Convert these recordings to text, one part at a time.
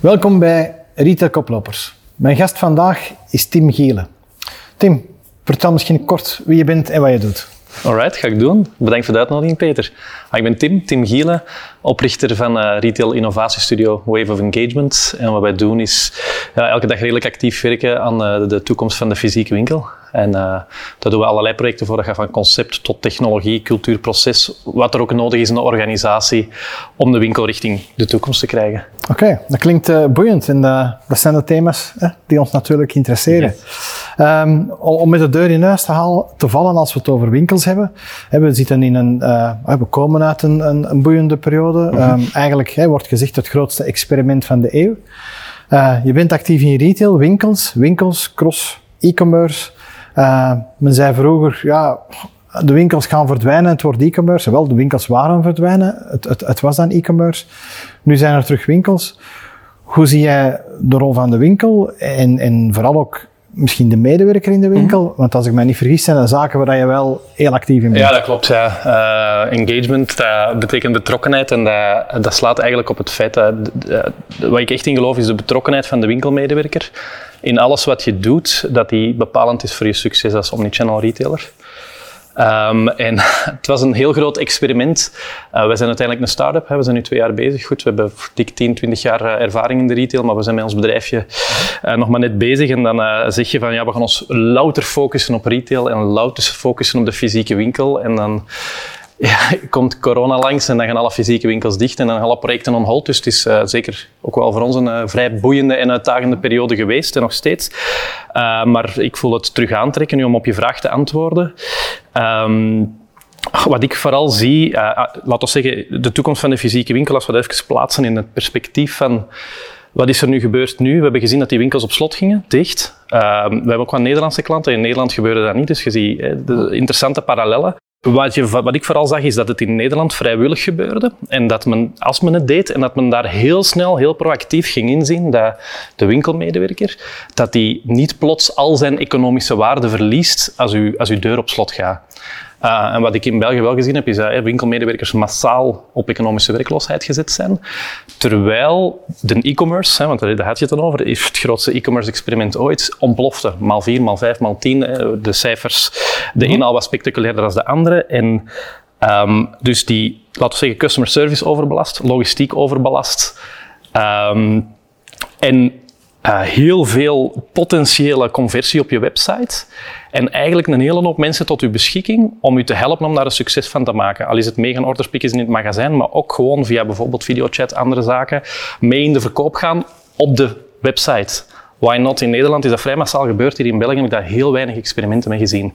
Welkom bij Retail Koplopers. Mijn gast vandaag is Tim Gielen. Tim, vertel misschien kort wie je bent en wat je doet. Alright, ga ik doen. Bedankt voor de uitnodiging, Peter. Ah, ik ben Tim, Tim Gielen, oprichter van uh, retail innovatiestudio Wave of Engagement. En wat wij doen is ja, elke dag redelijk actief werken aan uh, de toekomst van de fysieke winkel. En uh, daar doen we allerlei projecten voor. Dat gaat van concept tot technologie, cultuurproces. Wat er ook nodig is in de organisatie om de winkel richting de toekomst te krijgen. Oké, okay, dat klinkt uh, boeiend. En uh, dat zijn de thema's hè, die ons natuurlijk interesseren. Ja. Um, om met de deur in huis te, halen, te vallen als we het over winkels hebben. Hè, we zitten in een, we komen uit een, een, een boeiende periode. Mm -hmm. um, eigenlijk hè, wordt gezegd het grootste experiment van de eeuw. je bent actief in retail, winkels, winkels, cross, e-commerce. Uh, men zei vroeger, ja, de winkels gaan verdwijnen, het wordt e-commerce. Wel, de winkels waren verdwijnen, het, het, het was dan e-commerce. Nu zijn er terug winkels. Hoe zie jij de rol van de winkel en, en vooral ook misschien de medewerker in de winkel? Mm-hmm. Want als ik mij niet vergis, zijn dat zaken waar je wel heel actief in bent. Ja, dat klopt. Ja. Uh, engagement, dat betekent betrokkenheid en dat, dat slaat eigenlijk op het feit dat, wat ik echt in geloof is de betrokkenheid van de winkelmedewerker in alles wat je doet, dat die bepalend is voor je succes als omnichannel retailer. Um, en het was een heel groot experiment. Uh, we zijn uiteindelijk een start-up. Hè. We zijn nu twee jaar bezig. Goed, we hebben dik 10, 20 jaar uh, ervaring in de retail, maar we zijn met ons bedrijfje uh, nog maar net bezig. En dan zeg je van, ja, we gaan ons louter focussen op retail en louter focussen op de fysieke winkel. En dan ja, komt corona langs en dan gaan alle fysieke winkels dicht en dan gaan alle projecten on hold. Dus het is uh, zeker ook wel voor ons een uh, vrij boeiende en uitdagende periode geweest en nog steeds. Maar ik voel het terug aantrekken nu om op je vraag te antwoorden. Um, wat ik vooral zie, laten we zeggen, de toekomst van de fysieke winkel, als we dat even plaatsen in het perspectief van wat is er nu gebeurd nu? We hebben gezien dat die winkels op slot gingen, dicht. Uh, we hebben ook wel Nederlandse klanten. In Nederland gebeurde dat niet, dus je ziet de interessante parallellen. Wat, wat, ik vooral zag is dat het in Nederland vrijwillig gebeurde. En dat men, als men het deed, en dat men daar heel snel, heel proactief ging inzien, dat de winkelmedewerker, dat die niet plots al zijn economische waarde verliest als, u, als uw deur op slot gaat. Uh, en wat ik in België wel gezien heb, is dat winkelmedewerkers massaal op economische werkloosheid gezet zijn. Terwijl de e-commerce, want daar had je het dan over, is het grootste e-commerce experiment ooit, ontplofte. Maal 4, maal 5, maal 10. De cijfers, de mm-hmm. een al wat spectaculairder dan de andere. En um, dus die, laten we zeggen, customer service overbelast, logistiek overbelast. Um, en uh, heel veel potentiële conversie op je website. En eigenlijk een hele hoop mensen tot uw beschikking om u te helpen om daar een succes van te maken. Al is het mee gaan in het magazijn, maar ook gewoon via bijvoorbeeld videochat, andere zaken, mee in de verkoop gaan op de website. Why not? In Nederland is dat vrij massaal gebeurd. Hier in België heb ik daar heel weinig experimenten mee gezien.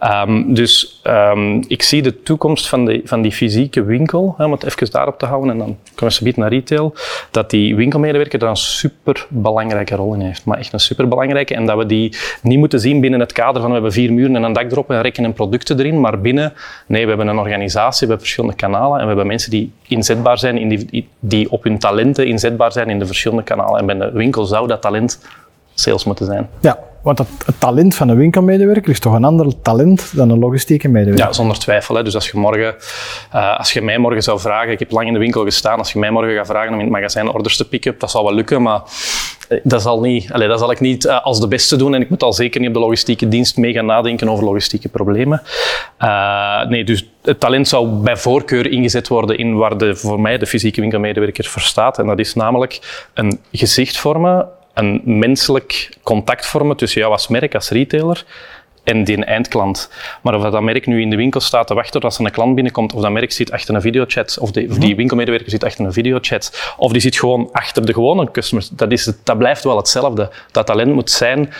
Um, dus um, ik zie de toekomst van, de, van die fysieke winkel, hè, om het even daarop te houden en dan kunnen we naar retail, dat die winkelmedewerker daar een super belangrijke rol in heeft. Maar echt een super belangrijke. En dat we die niet moeten zien binnen het kader van we hebben vier muren en een dak erop en rekken en producten erin, maar binnen, nee, we hebben een organisatie, we hebben verschillende kanalen en we hebben mensen die inzetbaar zijn, in die, die op hun talenten inzetbaar zijn in de verschillende kanalen. En bij de winkel zou dat talent sales moeten zijn. Ja, want het, het, talent van een winkelmedewerker is toch een ander talent dan een logistieke medewerker? Ja, zonder twijfel. Hè. Dus als je, morgen, uh, als je mij morgen zou vragen, ik heb lang in de winkel gestaan, als je mij morgen gaat vragen om in het magazijn orders te pikken, dat zal wel lukken, maar eh, dat zal, niet, allez, dat zal ik niet uh, als de beste doen en ik moet al zeker niet op de logistieke dienst mee gaan nadenken over logistieke problemen. Uh, nee, dus het talent zou bij voorkeur ingezet worden in waar de, voor mij de fysieke winkelmedewerker voor staat. En dat is namelijk een gezicht vormen, een menselijk contact vormen tussen jou als merk, als retailer, en die eindklant. Maar of dat merk nu in de winkel staat te wachten tot er een klant binnenkomt, of dat merk zit achter een videochat, of, de, of die mhm. winkelmedewerker zit achter een videochat, of die zit gewoon achter de gewone customers, dat, is, dat blijft wel hetzelfde. Dat talent moet zijn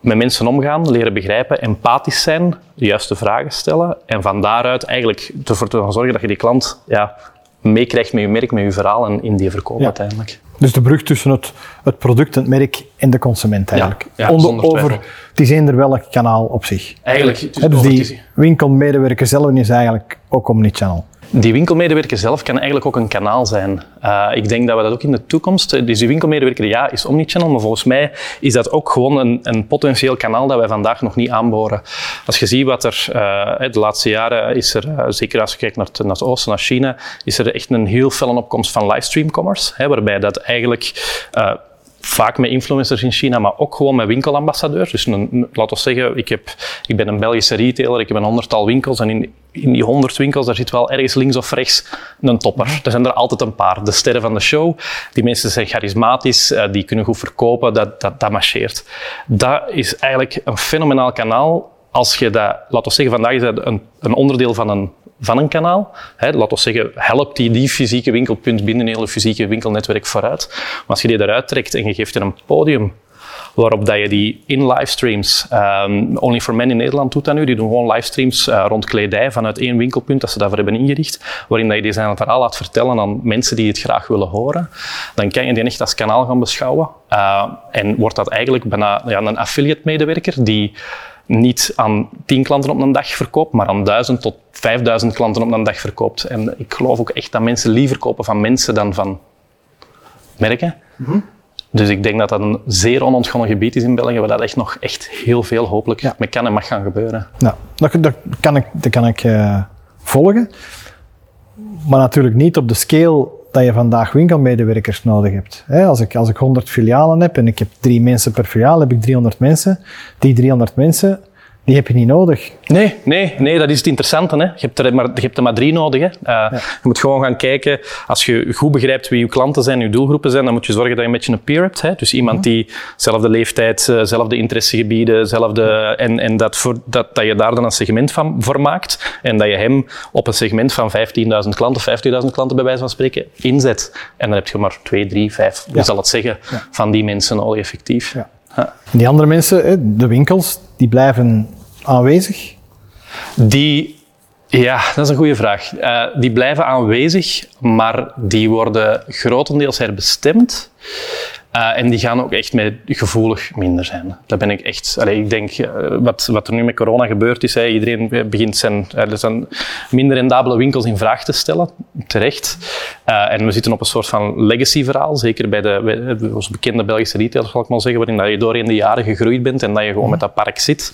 met mensen omgaan, leren begrijpen, empathisch zijn, de juiste vragen stellen en van daaruit eigenlijk ervoor te zorgen dat je die klant ja, meekrijgt met je merk, met je verhaal en in die verkoop uiteindelijk. Dus de brug tussen het, het product, het merk en de consument eigenlijk. Ja, ja Onder, over, het is eender welk kanaal op zich. Eigenlijk. dus die winkelmedewerker zelf is eigenlijk ook omnichannel. Die winkelmedewerker zelf kan eigenlijk ook een kanaal zijn. Uh, ik denk dat we dat ook in de toekomst... Dus die winkelmedewerker, ja, is omnichannel, maar volgens mij is dat ook gewoon een, een potentieel kanaal dat wij vandaag nog niet aanboren. Als je ziet wat er uh, de laatste jaren is er, zeker als je kijkt naar het, naar oosten, naar China, is er echt een heel felle opkomst van livestream commerce, hè, waarbij dat eigenlijk vaak met influencers in China, maar ook gewoon met winkelambassadeurs. Dus een, laten we zeggen, ik, heb, ik ben een Belgische retailer, ik heb een honderdtal winkels en in, in die honderd winkels daar zit wel ergens links of rechts een topper. Mhm. Er zijn er altijd een paar. De sterren van de show. Die mensen zijn charismatisch, eh, die kunnen goed verkopen, dat, dat, dat marcheert. Dat is eigenlijk een fenomenaal kanaal als je dat, laten we zeggen, vandaag is dat een, een onderdeel van een van een kanaal. Hè, laten we zeggen, helpt die, die fysieke winkelpunt binnen een hele fysieke winkelnetwerk vooruit. Maar als je die eruit trekt en je geeft er een podium waarop dat je die in livestreams, um, Only for Men in Nederland doet dat nu, die doen gewoon livestreams uh, rond kledij vanuit één winkelpunt dat ze daarvoor hebben ingericht, waarin dat je die zijn verhaal laat vertellen aan mensen die het graag willen horen. Dan kan je die echt als kanaal gaan beschouwen. Uh, en wordt dat eigenlijk bijna ja, een affiliate-medewerker die niet aan 10 klanten op een dag verkoopt, maar aan 1000 tot 5000 klanten op een dag verkoopt. En ik geloof ook echt dat mensen liever kopen van mensen dan van merken. Mm Dus ik denk dat dat een zeer onontgonnen gebied is in België, waar dat echt nog echt heel veel hopelijk ja. mee kan en mag gaan gebeuren. Nou, dat, dat kan ik, dat kan ik uh, volgen. Maar natuurlijk niet op de scale dat je vandaag winkelmedewerkers nodig hebt. Als ik, als ik 100 filialen heb en ik heb drie mensen per filiaal, heb ik 300 mensen. Die 300 mensen die heb je niet nodig. Nee, nee, nee dat is het interessante. Hè. Je, hebt er maar, je hebt er maar drie nodig. Hè. Uh, Je moet gewoon gaan kijken, als je goed begrijpt wie je klanten zijn, je doelgroepen zijn, dan moet je zorgen dat je een beetje een peer hebt. Hè. Dus iemand mhm. die dezelfde leeftijd, dezelfde eh, interessegebieden, dezelfde, en, en dat, voor, dat, dat je daar dan een segment van voor maakt. En dat je hem op een segment van 15.000 klanten, 50.000 klanten bij wijze van spreken, inzet. En dan heb je maar 2, 3, 5, ja. zal het zeggen, van die mensen al effectief. Ja. Die andere mensen, de winkels, die blijven aanwezig? Die, ja, dat is een goede vraag. Uh, die blijven aanwezig, maar die worden grotendeels herbestemd. Uh, en die gaan ook echt met gevoelig minder zijn. Dat ben ik echt. Allee, ik denk, uh, wat, wat er nu met corona gebeurd is, hè, iedereen begint zijn, uh, zijn minder rendabele winkels in vraag te stellen, terecht. en we zitten op een soort van legacy-verhaal, zeker bij de, onze bekende Belgische retailers, zal ik maar zeggen, waarin dat je doorheen de jaren gegroeid bent en dat je gewoon met dat park zit.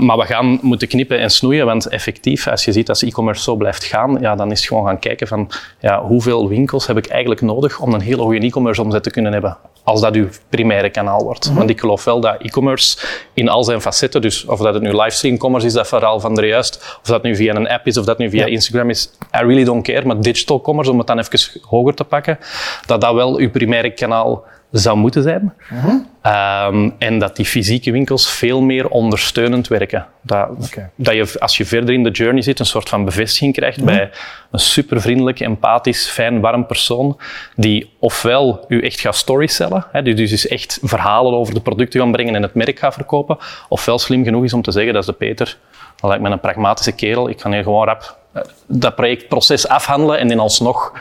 Maar we gaan moeten knippen en snoeien, want effectief, als je ziet dat e-commerce zo blijft gaan, ja, dan is het gewoon gaan kijken van ja, hoeveel winkels heb ik eigenlijk nodig om een hele goede e-commerce omzet te kunnen hebben als dat uw primaire kanaal wordt. Mhm. Want ik geloof wel dat e-commerce in al zijn facetten, dus of dat het nu livestream commerce is, dat verhaal van de juist, of dat nu via een app is, of dat nu via Instagram is, I really don't care, maar digital commerce, om het dan even hoger te pakken, dat dat wel uw primaire kanaal zou moeten zijn. um, en dat die fysieke winkels veel meer ondersteunend werken. Dat, dat je, als je verder in de journey zit, een soort van bevestiging krijgt bij een super vriendelijk, empathisch, fijn, warm persoon, die ofwel u echt gaat storycellen, hè, die dus echt verhalen over de producten gaan brengen en het merk gaat verkopen, ofwel slim genoeg is om te zeggen, dat is de Peter, dat lijkt me een pragmatische kerel, ik kan hier gewoon rap eh, dat projectproces afhandelen en dan alsnog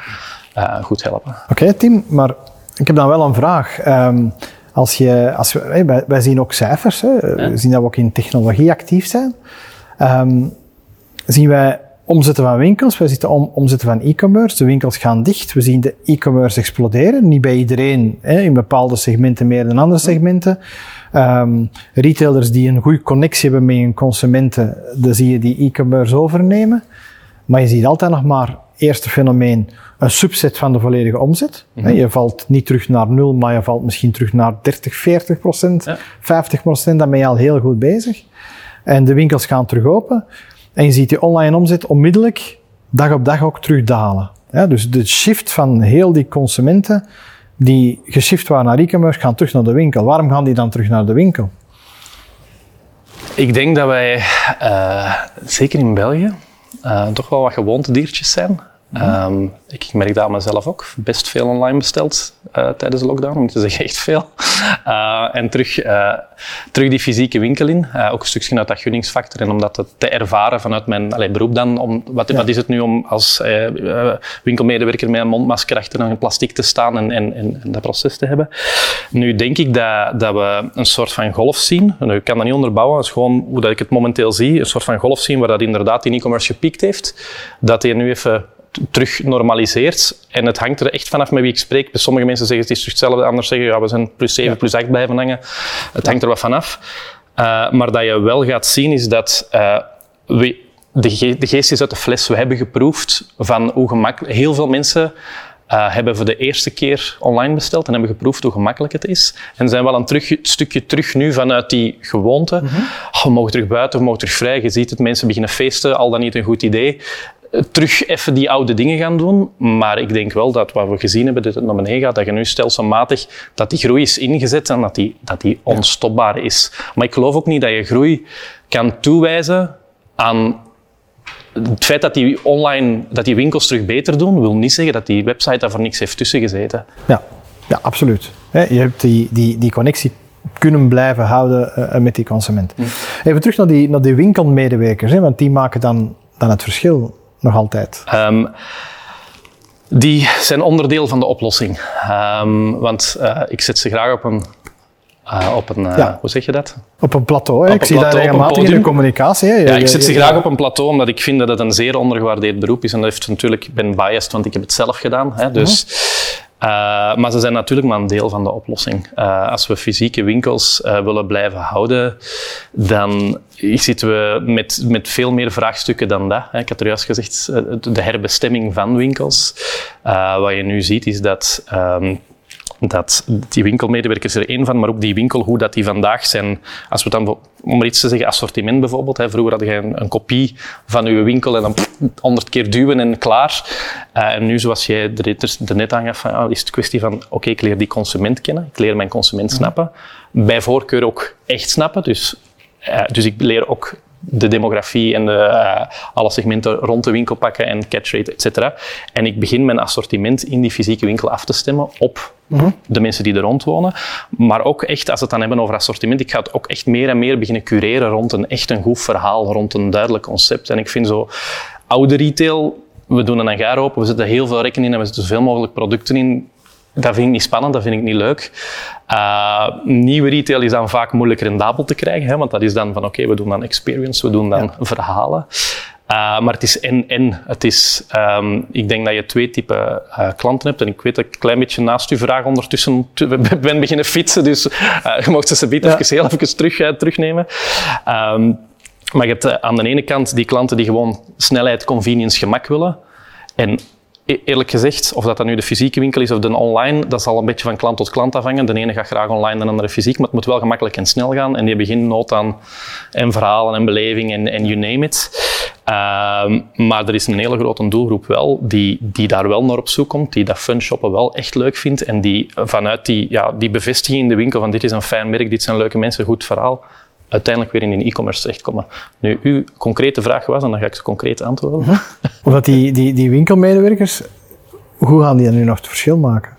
uh, goed helpen. Oké, Tim, maar ik heb dan wel een vraag. Um, als je, als we, wij, wij, zien ook cijfers, hè. we zien dat we ook in technologie actief zijn. Um, zien wij omzetten van winkels, wij zien om, omzetten van e-commerce. De winkels gaan dicht, we zien de e-commerce exploderen. Niet bij iedereen, hè, in bepaalde segmenten meer dan andere segmenten. Um, retailers die een goede connectie hebben met hun consumenten, dan zie je die e-commerce overnemen. Maar je ziet altijd nog maar, eerste fenomeen, een subset van de volledige omzet. Mhm. Je valt niet terug naar nul, maar je valt misschien terug naar 30, 40 procent, 50 procent. Dan ben je al heel goed bezig. En de winkels gaan terug open. En je ziet die online omzet onmiddellijk dag op dag ook terugdalen. Ja, dus de shift van heel die consumenten die geshift waren naar e-commerce, gaan terug naar de winkel. Waarom gaan die dan terug naar de winkel? Ik denk dat wij, uh, zeker in België, uh, toch wel wat gewoontediertjes zijn. Ehm, ik merk dat mezelf ook. Best veel online besteld uh, tijdens de lockdown, om te zeggen echt veel. Uh, en terug, uh, terug die fysieke winkel in. ook een stukje uit dat gunningsfactor en om dat te ervaren vanuit mijn allee, beroep dan. Om, wat, wat, is het nu om als winkelmedewerker met een mondmasker achter een plastic te staan en, en, en, dat proces te hebben. Nu denk ik dat, dat we een soort van golf zien. Nu, ik kan dat niet onderbouwen, dat is gewoon hoe dat ik het momenteel zie. Een soort van golf zien waar dat inderdaad in e-commerce gepiekt heeft. Dat hij nu even terug normaliseert. En het hangt er echt vanaf met wie ik spreek. Bij sommige mensen zeggen het is hetzelfde, anders zeggen ja, we zijn plus 7, plus 8 blijven hangen. Het hangt er wat vanaf. Uh, maar dat je wel gaat zien is dat uh, we, de, ge de, geest is uit de fles. We hebben geproefd van hoe gemakkelijk... Heel veel mensen uh, hebben voor de eerste keer online besteld en hebben geproefd hoe gemakkelijk het is. En zijn wel een terug, stukje terug nu vanuit die gewoonte. Mm -hmm. oh, we mogen terug buiten, we mogen terug vrij. Je ziet het, mensen beginnen feesten, al dan niet een goed idee terug even die oude dingen gaan doen. Maar ik denk wel dat wat we gezien hebben, dat het naar beneden gaat, dat je nu stelselmatig, dat die groei is ingezet en dat die, dat die onstopbaar is. Maar ik geloof ook niet dat je groei kan toewijzen aan het feit dat die online, dat die winkels terug beter doen, wil niet zeggen dat die website daar voor niks heeft tussen gezeten. Ja, ja absoluut. Je hebt die, die, die connectie kunnen blijven houden uh, met die consument. Hm. Even terug naar die, naar die winkelmedewerkers, hè, want die maken dan, dan het verschil nog altijd? Um, die zijn onderdeel van de oplossing. Um, want uh, ik zet ze graag op een uh, op een, uh, ja. hoe zeg je dat? Op een plateau. Hè? ik zie plateau, daar regelmatig in de communicatie. Hè? Ja, ik zet ze graag op een plateau omdat ik vind dat het een zeer ondergewaardeerd beroep is. En dat heeft natuurlijk, ik ben biased, want ik heb het zelf gedaan. Hè? Dus uh, maar ze zijn natuurlijk maar een deel van de oplossing. Uh, als we fysieke winkels uh, willen blijven houden, dan zitten we met, met veel meer vraagstukken dan dat. Ik had er juist gezegd, de herbestemming van winkels. wat je nu ziet is dat um, dat die winkelmedewerkers er één van, maar ook die winkel, hoe dat die vandaag zijn. Als we dan, om maar iets te zeggen, assortiment bijvoorbeeld. Hè, vroeger had je een, een kopie van uw winkel en dan honderd keer duwen en klaar. Uh, en nu, zoals jij er net van, oh, is het kwestie van, oké, ik leer die consument kennen, ik leer mijn consument snappen. Bij voorkeur ook echt snappen, dus, uh, dus ik leer ook de demografie en de, uh, alle segmenten rond de winkel pakken en catch rate, et cetera. En ik begin mijn assortiment in die fysieke winkel af te stemmen op mhm. de mensen die er rond wonen. Maar ook echt, als we het dan hebben over assortiment, ik ga het ook echt meer en meer beginnen cureren rond een echt een goed verhaal, rond een duidelijk concept. En ik vind zo oude retail, we doen een hangar open, we zetten heel veel rekken in en we zetten zoveel mogelijk producten in dat vind ik niet spannend, dat vind ik niet leuk. Uh, nieuwe retail is dan vaak moeilijk rendabel te krijgen, hè, want dat is dan van oké, we doen dan experience, we doen dan verhalen. Uh, maar het is en-en. Het is, um, ik denk dat je twee typen uh, klanten hebt. En ik weet dat ik een klein beetje naast uw vraag ondertussen ben beginnen fietsen. Dus je mocht ze ze ja. even heel even terug, terugnemen. Um, maar je hebt aan de ene kant die klanten die gewoon snelheid, convenience, gemak willen. En eerlijk gezegd, of dat, dat nu de fysieke winkel is of de online, dat zal een beetje van klant tot klant afhangen. De ene gaat graag online, de andere fysiek, maar het moet wel gemakkelijk en snel gaan. En die geen nood aan en verhalen en beleving en, en you name it. Uh, maar er is een hele grote doelgroep wel, die, die daar wel naar op zoek komt, die dat fun shoppen wel echt leuk vindt en die vanuit die, ja, die bevestiging in de winkel van dit is een fijn merk, dit zijn leuke mensen, goed verhaal, uiteindelijk weer in een e-commerce terechtkomen. Nu, uw concrete vraag was, en dan ga ik ze concreet antwoorden. Hm? Omdat die, die, die winkelmedewerkers, hoe gaan die nu nog het verschil maken?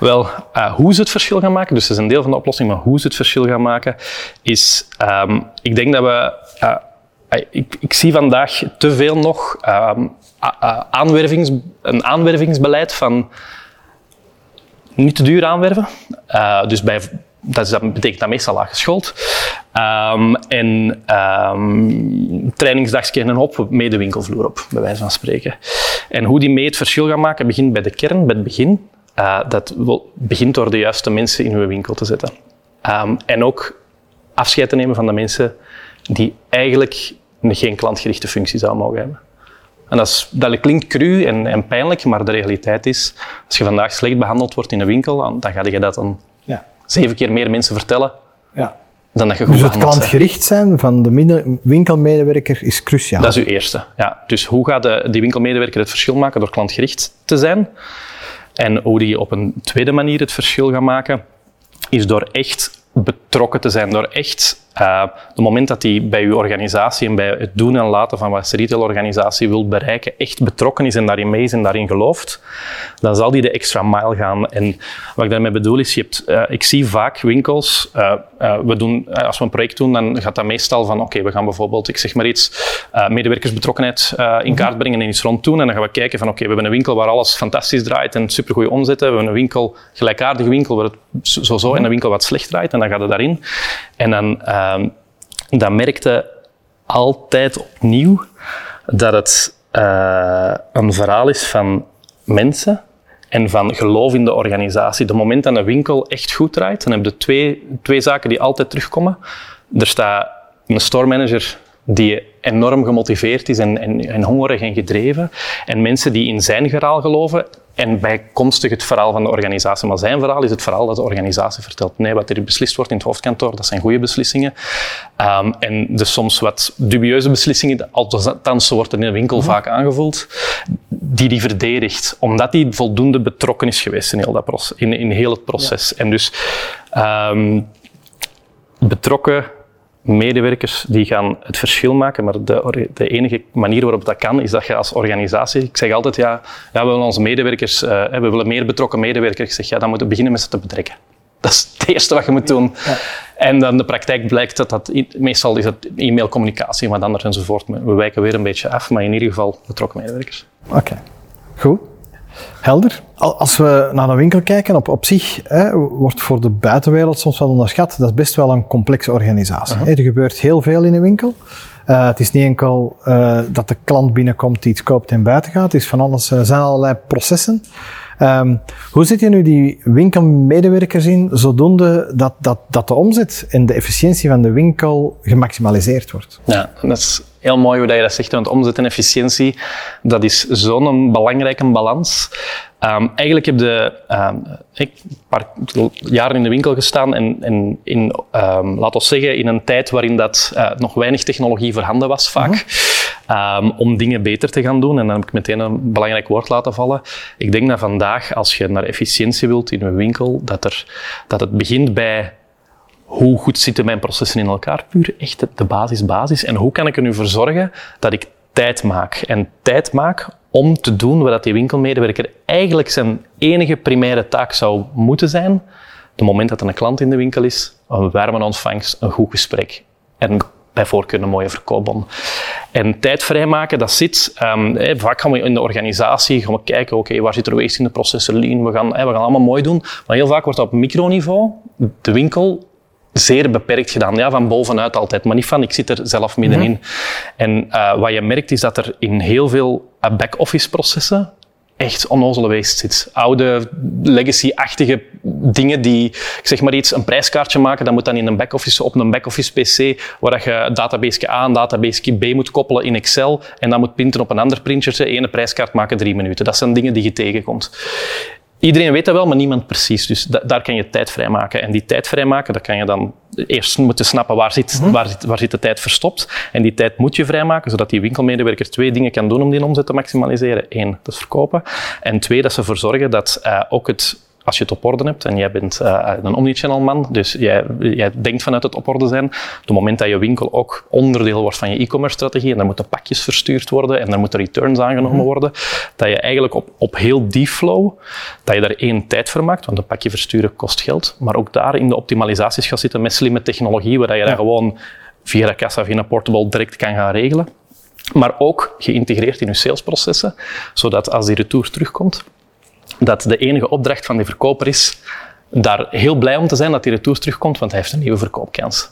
Wel, uh, hoe ze het verschil gaan maken, dus dat is een deel van de oplossing, maar hoe ze het verschil gaan maken, is, um, ik denk dat we, uh, ik, ik, zie vandaag te veel nog um, aanwervings, een aanwervingsbeleid van niet te duur aanwerven. Uh, dus bij dat, is, betekent dat meestal laag geschoold. Um, en um, trainingsdagje en een hop mee de winkelvloer op, bij wijze van spreken. En hoe die mee het verschil gaan maken, begint bij de kern, bij het begin. Uh, dat begint door de juiste mensen in uw winkel te zetten. Um, en ook afscheid te nemen van de mensen die eigenlijk geen klantgerichte functie zouden mogen hebben. En dat, is, dat klinkt cru en, en, pijnlijk, maar de realiteit is, als je vandaag slecht behandeld wordt in een winkel, dan ga je dat dan ja. Zeven keer meer mensen vertellen ja. dan dat je goed Dus het klantgericht zijn van de winkelmedewerker is cruciaal. Dat is uw eerste. Ja. Dus hoe gaat de, die winkelmedewerker het verschil maken door klantgericht te zijn? En hoe die op een tweede manier het verschil gaat maken, is door echt betrokken te zijn, door echt uh, het moment dat hij bij uw organisatie en bij het doen en laten van wat de retailorganisatie wil bereiken, echt betrokken is en daarin mee is en daarin gelooft, dan zal die de extra mile gaan. En wat ik daarmee bedoel is, je hebt, uh, ik zie vaak winkels, uh, we doen, als we een project doen, dan gaat dat meestal van, oké, we gaan bijvoorbeeld, ik zeg maar iets, medewerkersbetrokkenheid in kaart brengen en iets rond doen. En dan gaan we kijken van, oké, we hebben een winkel waar alles fantastisch draait en supergoeie omzet hebben. We hebben een winkel, gelijkaardige winkel, waar het zo, zo en een winkel wat slecht draait. En dan gaat het daarin. En dan uh, dat merkte altijd opnieuw dat het uh, een verhaal is van mensen en van geloof in de organisatie. De moment dat een winkel echt goed draait, dan heb je twee, twee zaken die altijd terugkomen. Er staat een store manager die enorm gemotiveerd is en, en, en hongerig en gedreven. En mensen die in zijn verhaal geloven en bijkomstig het verhaal van de organisatie. Maar zijn verhaal is het verhaal dat de organisatie vertelt. Nee, wat er beslist wordt in het hoofdkantoor, dat zijn goede beslissingen. Um, en de soms wat dubieuze beslissingen, althans zo wordt er in de winkel mhm. vaak aangevuld, die die verdedigt. Omdat die voldoende betrokken is geweest in heel, dat proces, in, in heel het proces. En dus um, betrokken medewerkers die gaan het verschil maken, maar de, de, enige manier waarop dat kan, is dat je als organisatie, ik zeg altijd, ja, ja we willen onze medewerkers, uh, we willen meer betrokken medewerkers. Ik zeg, ja, dan moeten we beginnen met ze te betrekken. Dat is het eerste wat je moet doen. Ja. En dan de praktijk blijkt dat dat, meestal is het e-mailcommunicatie, maar anders enzovoort. We wijken weer een beetje af, maar in ieder geval betrokken medewerkers. Oké, goed. Helder. Als we naar een winkel kijken, op, op zich hè, wordt voor de buitenwereld soms wel onderschat. Dat is best wel een complexe organisatie. Uh Er gebeurt heel veel in een winkel. Uh, het is niet enkel uh, dat de klant binnenkomt, iets koopt en buiten gaat. Het is van alles, er zijn allerlei processen. Um, hoe zit je nu die winkelmedewerkers in, zodoende dat, dat, dat de omzet en de efficiëntie van de winkel gemaximaliseerd wordt? Ja, dat is heel mooi hoe je dat zegt, want omzet en efficiëntie, dat is zo'n belangrijke balans. Um, eigenlijk heb je um, ik een paar jaren in de winkel gestaan en, en in, we zeggen, in een tijd waarin dat uh, nog weinig technologie voorhanden was vaak, om dingen beter te gaan doen. En dan heb ik meteen een belangrijk woord laten vallen. Ik denk dat vandaag, als je naar efficiëntie wilt in een winkel, dat, er, dat het begint bij hoe goed zitten mijn processen in elkaar? Puur echt de basis, basis. En hoe kan ik er nu voor zorgen dat ik tijd maak? En tijd maak om te doen wat die winkelmedewerker eigenlijk zijn enige primaire taak zou moeten zijn. De moment dat er een klant in de winkel is, een warme ontvangst, een goed gesprek. En bij voorkeur een mooie verkoopbon. En tijd vrijmaken, dat zit. Um, vaak gaan we in de organisatie gaan we kijken, oké, waar zit er waste in de processen, lean, we gaan, we gaan allemaal mooi doen. Maar heel vaak wordt dat op microniveau. De winkel zeer beperkt gedaan. Ja, van bovenuit altijd, maar niet van ik zit er zelf middenin. Mm En uh, wat je merkt is dat er in heel veel uh, back-office processen echt onnozele waste zit. Oude, legacy-achtige dingen die, ik zeg maar iets, een prijskaartje maken, dat moet dan in een back-office, op een back-office PC, waar je database A en database B moet koppelen in Excel en dan moet printen op een ander printje, ene prijskaart maken drie minuten. Dat zijn dingen die je tegenkomt. Iedereen weet dat wel, maar niemand precies. Dus daar kan je tijd vrijmaken. En die tijd vrijmaken, dat kan je dan eerst moeten snappen waar zit, mhm. waar, zit, waar zit de tijd verstopt. En die tijd moet je vrijmaken, zodat die winkelmedewerker twee dingen kan doen om die omzet te maximaliseren. Eén, dat is verkopen. En twee, dat ze ervoor zorgen dat uh, ook het als je het op orde hebt en jij bent uh, een omnichannel man, dus jij, jij denkt vanuit het op orde zijn, op het moment dat je winkel ook onderdeel wordt van je e-commerce strategie en dan moeten pakjes verstuurd worden en dan moeten returns aangenomen mhm. worden, dat je eigenlijk op, op heel die flow, dat je daar één tijd voor maakt, want een pakje versturen kost geld, maar ook daar in de optimalisaties gaat zitten met slimme technologie, waar je ja. dat gewoon via de kassa, via een portable direct kan gaan regelen. Maar ook geïntegreerd in je salesprocessen, zodat als die retour terugkomt, dat de enige opdracht van die verkoper is daar heel blij om te zijn dat die retour terugkomt, want hij heeft een nieuwe verkoopkans.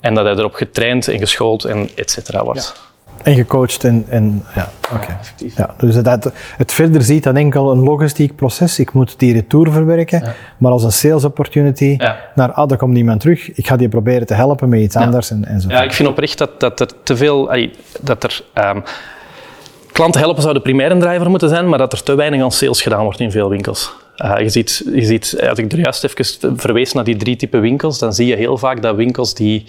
En dat hij erop getraind en geschoold en et cetera wordt. En gecoacht en, en ja, oké. Ja, dus dat, het verder ziet dan enkel een logistiek proces. Ik moet die retour verwerken, maar als een sales opportunity naar, ah, er komt niemand terug. Ik ga die proberen te helpen met iets anders en, en zo. Ja, ik vind oprecht dat, dat er te veel, dat er um, Klanten helpen zou de primaire driver moeten zijn, maar dat er te weinig aan sales gedaan wordt in veel winkels. Uh, je, ziet, je ziet, als ik er juist even verwees naar die drie typen winkels, dan zie je heel vaak dat winkels die,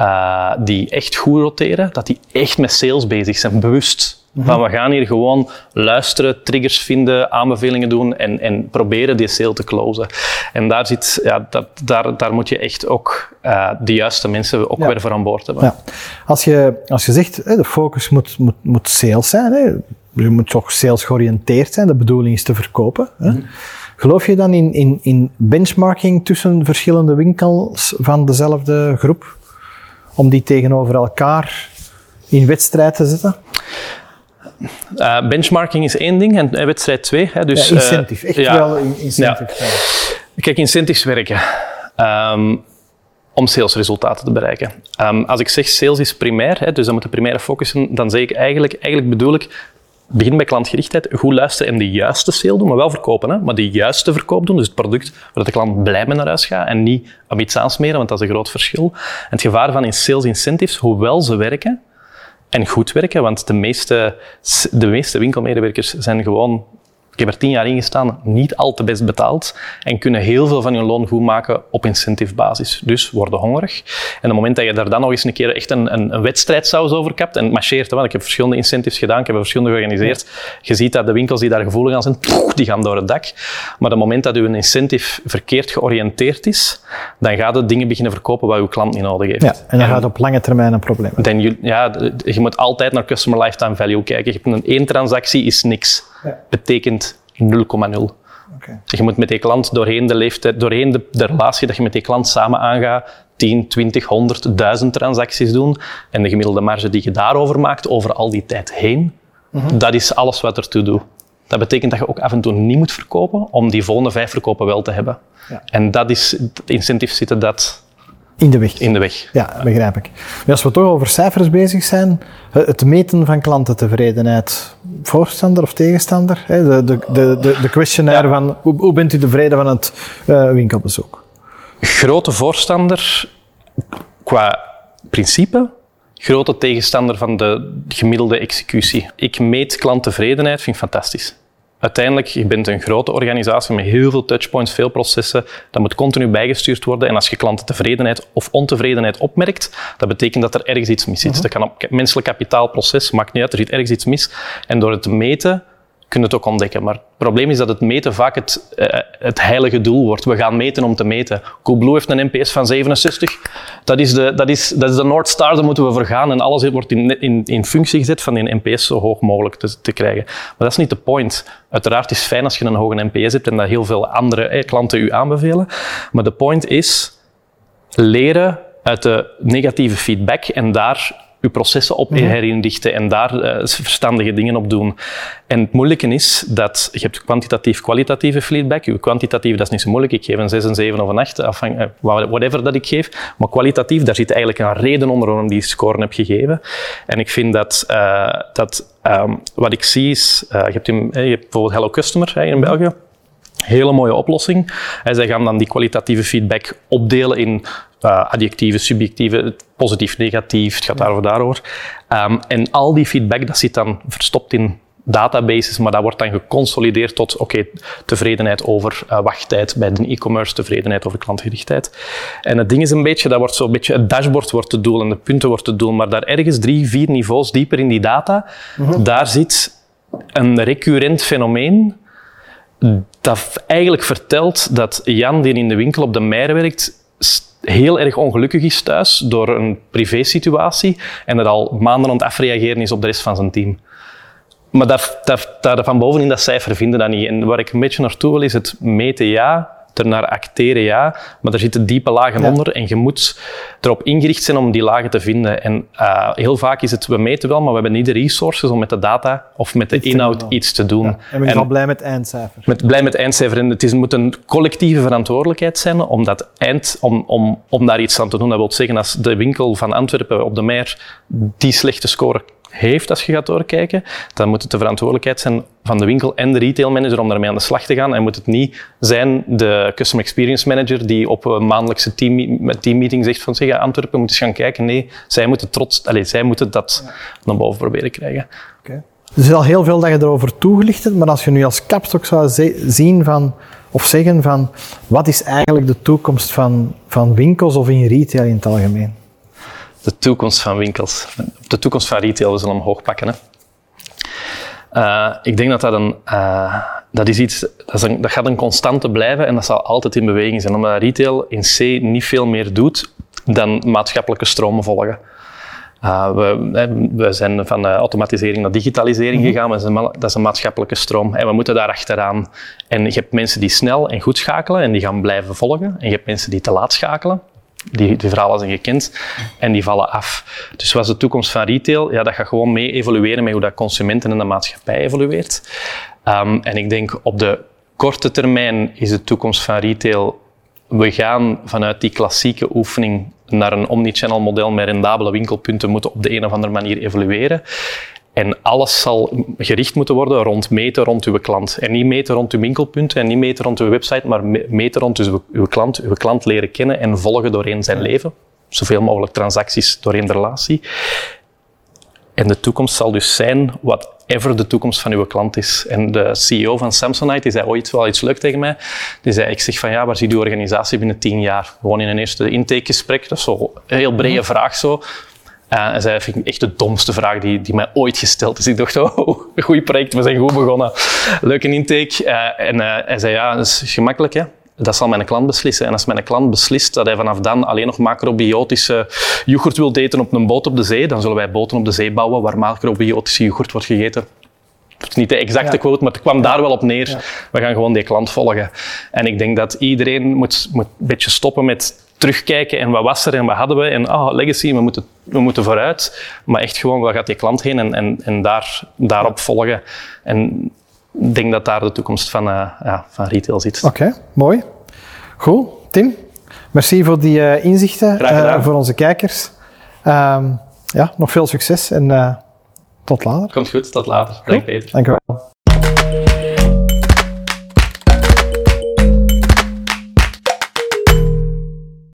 uh, die echt goed roteren, dat die echt met sales bezig zijn, bewust. Mm Van we gaan hier gewoon luisteren, triggers vinden, aanbevelingen doen en, en proberen die sale te closen. En daar, zit, ja, dat, daar, daar moet je echt ook uh, de juiste mensen ook weer voor aan boord hebben. Ja. Als, je, als je zegt, de focus moet, moet, moet sales zijn, hè, je moet toch sales georiënteerd zijn, de bedoeling is te verkopen. Hè. Mm Geloof je dan in, in, in benchmarking tussen verschillende winkels van dezelfde groep? Om die tegenover elkaar in wedstrijd te zetten? Uh, benchmarking is één ding en wedstrijd twee. Hè, dus, ja, incentive, echt ja, wel incentive. Ja. Kijk, incentives werken um, om salesresultaten te bereiken. Um, als ik zeg sales is primair, hè, dus dan moet de primaire focussen, dan zeg ik eigenlijk, eigenlijk bedoel ik begin bij klantgerichtheid, goed luisteren en de juiste sale doen, maar wel verkopen, hè, maar de juiste verkoop doen, dus het product waar de klant blij mee naar huis gaat en niet om iets aansmeren, want dat is een groot verschil. En het gevaar van in sales incentives, hoewel ze werken, en goed werken, want de meeste, de meeste winkelmedewerkers zijn gewoon ik heb er tien jaar in gestaan, niet al te best betaald en kunnen heel veel van hun loon goed maken op incentive basis. Dus worden hongerig. En op het moment dat je daar dan nog eens een keer echt een, een, een wedstrijdsaus over kapt en marcheert, want ik heb verschillende incentives gedaan, ik heb verschillende georganiseerd, je ziet dat de winkels die daar gevoelig aan zijn, die gaan door het dak. Maar op het moment dat uw incentive verkeerd georiënteerd is, dan gaat het dingen beginnen verkopen wat uw klant niet nodig heeft. Ja, en dan gaat op lange termijn een probleem. Dan, ja, je moet altijd naar customer lifetime value kijken. Je hebt een één transactie is niks betekent 0,0. Okay. je moet met die klant doorheen de leeftijd, doorheen de, de, relatie dat je met die klant samen aangaat, 10, 20, 100, 1000 transacties doen. En de gemiddelde marge die je daarover maakt, over al die tijd heen, mhm. dat is alles wat ertoe doet. Dat betekent dat je ook af en toe niet moet verkopen om die volgende vijf verkopen wel te hebben. Ja. En dat is, incentives zitten dat in de weg. In de weg. Ja, begrijp ik. Maar als we toch over cijfers bezig zijn, het meten van klantentevredenheid, voorstander of tegenstander? De, de, de, de, questionnaire van hoe, hoe, bent u tevreden van het uh, winkelbezoek? Grote voorstander qua principe, grote tegenstander van de gemiddelde executie. Ik meet klanttevredenheid, vind ik fantastisch uiteindelijk, je bent een grote organisatie met heel veel touchpoints, veel processen. Dat moet continu bijgestuurd worden. En als je klantentevredenheid of ontevredenheid opmerkt, dat betekent dat er ergens iets mis zit. Mhm. Dat kan op menselijk kapitaalproces, maakt niet uit, er zit ergens iets mis. En door het te meten, kun je het ook ontdekken. Maar het probleem is dat het meten vaak het, uh, het heilige doel wordt. We gaan meten om te meten. Coolblue heeft een NPS van 67. Dat is de, dat is, dat is de North Star, daar moeten we voor gaan. En alles wordt in, in, in functie gezet van die NPS zo hoog mogelijk te, te krijgen. Maar dat is niet de point. Uiteraard is het fijn als je een hoge NPS hebt en dat heel veel andere eh, klanten u aanbevelen. Maar de point is leren uit de negatieve feedback en daar je processen op herinrichten en daar uh, verstandige dingen op doen. En het moeilijke is dat je hebt kwantitatief-kwalitatieve feedback. Je kwantitatief, dat is niet zo moeilijk. Ik geef een 6, een 7 of een 8, afhang, uh, whatever dat ik geef. Maar kwalitatief, daar zit eigenlijk een reden onder waarom die score heb gegeven. En ik vind dat, uh, dat um, wat ik zie is, je hebt, in, je, hebt, bijvoorbeeld Hello Customer hè, in België. Hele mooie oplossing. En zij gaan dan die kwalitatieve feedback opdelen in uh, adjectieve, subjectieve, positief, negatief. Het gaat daarover daarover. Um, en al die feedback dat zit dan verstopt in databases, maar dat wordt dan geconsolideerd tot oké, tevredenheid over uh, wachttijd bij de e-commerce, tevredenheid over klantgerichtheid. En het ding is een beetje, dat wordt zo'n beetje, het dashboard wordt het doel en de punten wordt het doel, maar daar ergens drie, vier niveaus dieper in die data, mhm. daar zit een recurrent fenomeen dat eigenlijk vertelt dat Jan, die in de winkel op de Meijer werkt, heel erg ongelukkig is thuis door een privésituatie en er al maanden aan afreageren is op de rest van zijn team. Maar daar, daar, daar van bovenin dat cijfer vinden dat niet. En waar ik een beetje naartoe wil is het meten ja, naar acteren, ja, maar er zitten diepe lagen onder en je moet erop ingericht zijn om die lagen te vinden. En uh, heel vaak is het, we meten wel, maar we hebben niet de resources om met de data of met de inhoud iets te doen. Ja. En we zijn blij met eindcijfer. Met, blij met eindcijfer. En het, is, moet een collectieve verantwoordelijkheid zijn om, dat eind, om, om, om daar iets aan te doen. Dat wil zeggen, als de winkel van Antwerpen op de Meijer die slechte score heeft als je gaat doorkijken, dan moet het de verantwoordelijkheid zijn van de winkel en de retail manager om daarmee aan de slag te gaan. En moet het niet zijn de customer experience manager die op een maandelijkse team, teammeeting zegt van zeg, Antwerpen moet eens gaan kijken. Nee, zij moeten, trots, allez, zij moeten dat naar boven proberen krijgen. Okay. Er is al heel veel dat je erover toegelicht hebt, maar als je nu als kapstok zou zien van of zeggen van wat is eigenlijk de toekomst van, van winkels of in retail in het algemeen? De toekomst van winkels. De toekomst van retail, we zullen hem hoog pakken. Hè. Uh, ik denk dat dat een, uh, dat is iets, dat, is een, dat gaat een constante blijven en dat zal altijd in beweging zijn. Omdat retail in C niet veel meer doet dan maatschappelijke stromen volgen. Uh, we, we, zijn van automatisering naar digitalisering mm -hmm. gegaan, dat is een maatschappelijke stroom. En we moeten daar achteraan. En je hebt mensen die snel en goed schakelen en die gaan blijven volgen. En je hebt mensen die te laat schakelen. Die, die verhalen zijn gekend en die vallen af. Dus wat is de toekomst van retail? Ja, dat gaat gewoon mee evolueren met hoe dat consumenten en de maatschappij evolueert. Um, en ik denk op de korte termijn is de toekomst van retail we gaan vanuit die klassieke oefening naar een omnichannel model met rendabele winkelpunten moeten op de een of andere manier evolueren. En alles zal gericht moeten worden rond meten rond uw klant. En niet meten rond uw winkelpunten en niet meten rond uw website, maar meten rond uw, uw klant, uw klant leren kennen en volgen doorheen zijn leven. Zoveel mogelijk transacties doorheen de relatie. En de toekomst zal dus zijn whatever de toekomst van uw klant is. En de CEO van Samsonite die zei ooit wel iets leuk tegen mij. Die zei, ik zeg van ja, waar zie je organisatie binnen tien jaar? Gewoon in een eerste intakegesprek. Dat is zo een heel brede mhm. vraag zo. Uh, en zij vind ik echt de domste vraag die, die mij ooit gesteld is. Ik dacht, oh, goed project, we zijn goed begonnen. Leuke intake. Uh, en uh, hij zei, ja, dat is gemakkelijk, hè. Dat zal mijn klant beslissen. En als mijn klant beslist dat hij vanaf dan alleen nog macrobiotische yoghurt wil eten op een boot op de zee, dan zullen wij boten op de zee bouwen waar macrobiotische yoghurt wordt gegeten. Het is niet de exacte quote, maar het kwam daar wel op neer. Ja. We gaan gewoon die klant volgen. En ik denk dat iedereen moet, moet een beetje stoppen met terugkijken en wat was er en wat hadden we en oh, legacy, we moeten, we moeten vooruit. Maar echt gewoon, waar gaat die klant heen en, en, en daar, daarop volgen. En ik denk dat daar de toekomst van, uh, ja, van retail zit. Oké, mooi. Goed, Tim. Merci voor die uh, inzichten uh, voor onze kijkers. Um, ja, nog veel succes en tot later. Komt goed, tot later. Dank Peter. Dank u wel.